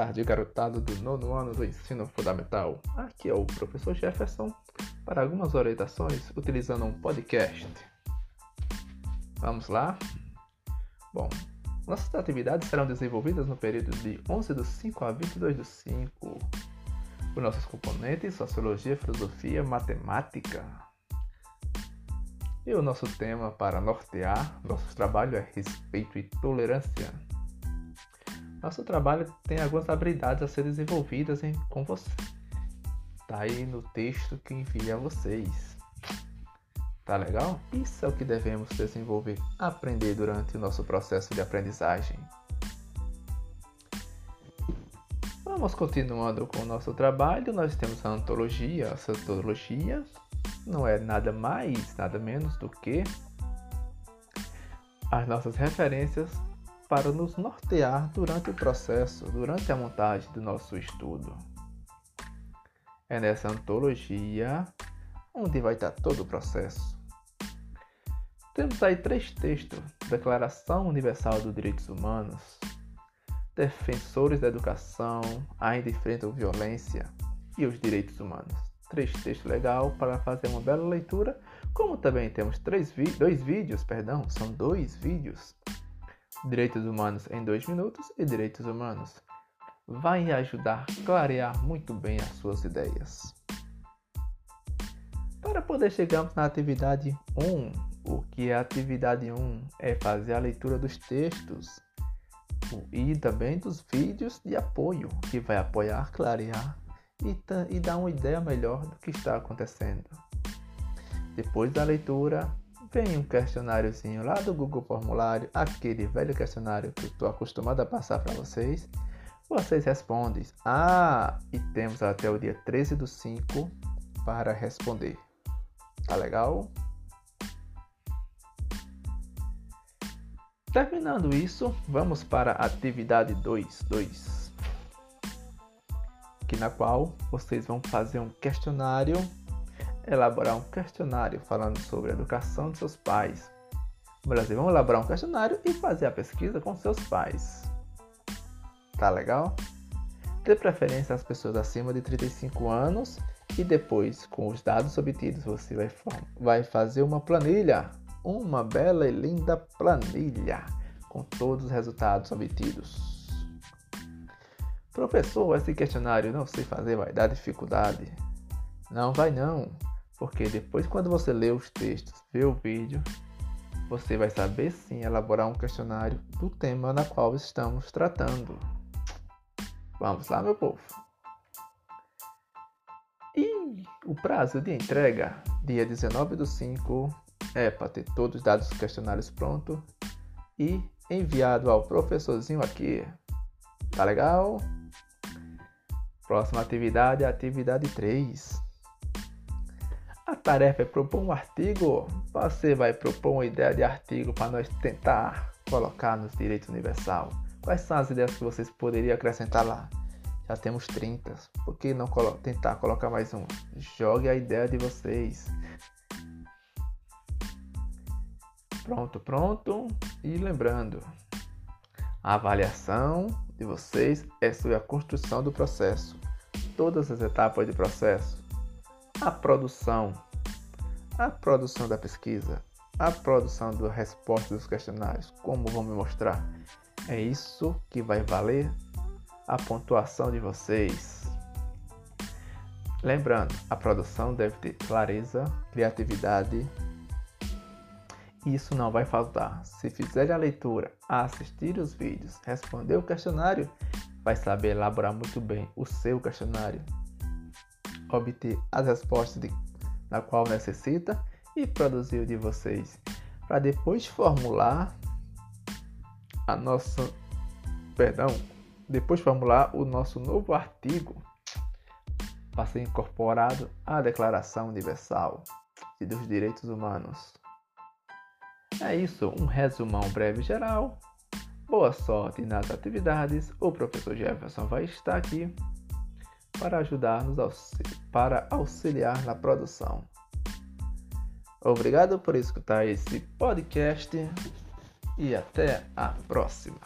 tarde, garotado do nono ano do ensino fundamental. Aqui é o professor Jefferson para algumas orientações utilizando um podcast. Vamos lá? Bom, nossas atividades serão desenvolvidas no período de 11 do 5 a 22 do 5. Os nossos componentes, Sociologia, Filosofia, Matemática. E o nosso tema para nortear nosso trabalho é Respeito e Tolerância. Nosso trabalho tem algumas habilidades a ser desenvolvidas com você. Tá aí no texto que envia a vocês. Tá legal? Isso é o que devemos desenvolver, aprender durante o nosso processo de aprendizagem. Vamos continuando com o nosso trabalho. Nós temos a antologia. Essa antologia não é nada mais, nada menos do que as nossas referências para nos nortear durante o processo, durante a montagem do nosso estudo. É nessa antologia onde vai estar todo o processo. Temos aí três textos: Declaração Universal dos Direitos Humanos, Defensores da Educação ainda enfrentam violência e os direitos humanos. Três textos legais para fazer uma bela leitura, como também temos três dois vídeos, perdão, são dois vídeos Direitos Humanos em 2 minutos e Direitos Humanos vai ajudar a clarear muito bem as suas ideias. Para poder chegarmos na atividade 1, o que é atividade 1 é fazer a leitura dos textos e também dos vídeos de apoio, que vai apoiar, clarear e, e dar uma ideia melhor do que está acontecendo. Depois da leitura, vem um questionáriozinho lá do Google Formulário, aquele velho questionário que eu estou acostumado a passar para vocês. Vocês respondem. Ah, e temos até o dia 13 do 5 para responder. Tá legal? Terminando isso, vamos para a atividade 2, 2, que na qual vocês vão fazer um questionário elaborar um questionário falando sobre a educação de seus pais. Brasil, vamos elaborar um questionário e fazer a pesquisa com seus pais. Tá legal? Dê preferência às pessoas acima de 35 anos e depois, com os dados obtidos, você vai, vai fazer uma planilha. Uma bela e linda planilha com todos os resultados obtidos. Professor, esse questionário não sei fazer, vai dar dificuldade. Não vai não. Porque depois, quando você lê os textos, vê o vídeo, você vai saber sim elaborar um questionário do tema na qual estamos tratando. Vamos lá, meu povo. E o prazo de entrega, dia 19 do 5, é para ter todos os dados dos questionários prontos e enviado ao professorzinho aqui. Tá legal? Próxima atividade, atividade 3 tarefa é propor um artigo, você vai propor uma ideia de artigo para nós tentar colocar nos direitos universal. Quais são as ideias que vocês poderiam acrescentar lá? Já temos 30. Por que não colo tentar colocar mais um? Jogue a ideia de vocês. Pronto, pronto. E lembrando, a avaliação de vocês é sobre a construção do processo. Todas as etapas de processo. A produção a produção da pesquisa, a produção da resposta dos questionários, como vão me mostrar. É isso que vai valer a pontuação de vocês. Lembrando, a produção deve ter clareza, criatividade. Isso não vai faltar. Se fizer a leitura, assistir os vídeos, responder o questionário, vai saber elaborar muito bem o seu questionário, obter as respostas de na qual necessita e produzir de vocês, para depois formular a nossa, perdão, depois formular o nosso novo artigo para ser incorporado à Declaração Universal dos Direitos Humanos. É isso, um resumão breve geral. Boa sorte nas atividades. O professor Jefferson vai estar aqui para ajudar-nos para auxiliar na produção. Obrigado por escutar esse podcast e até a próxima.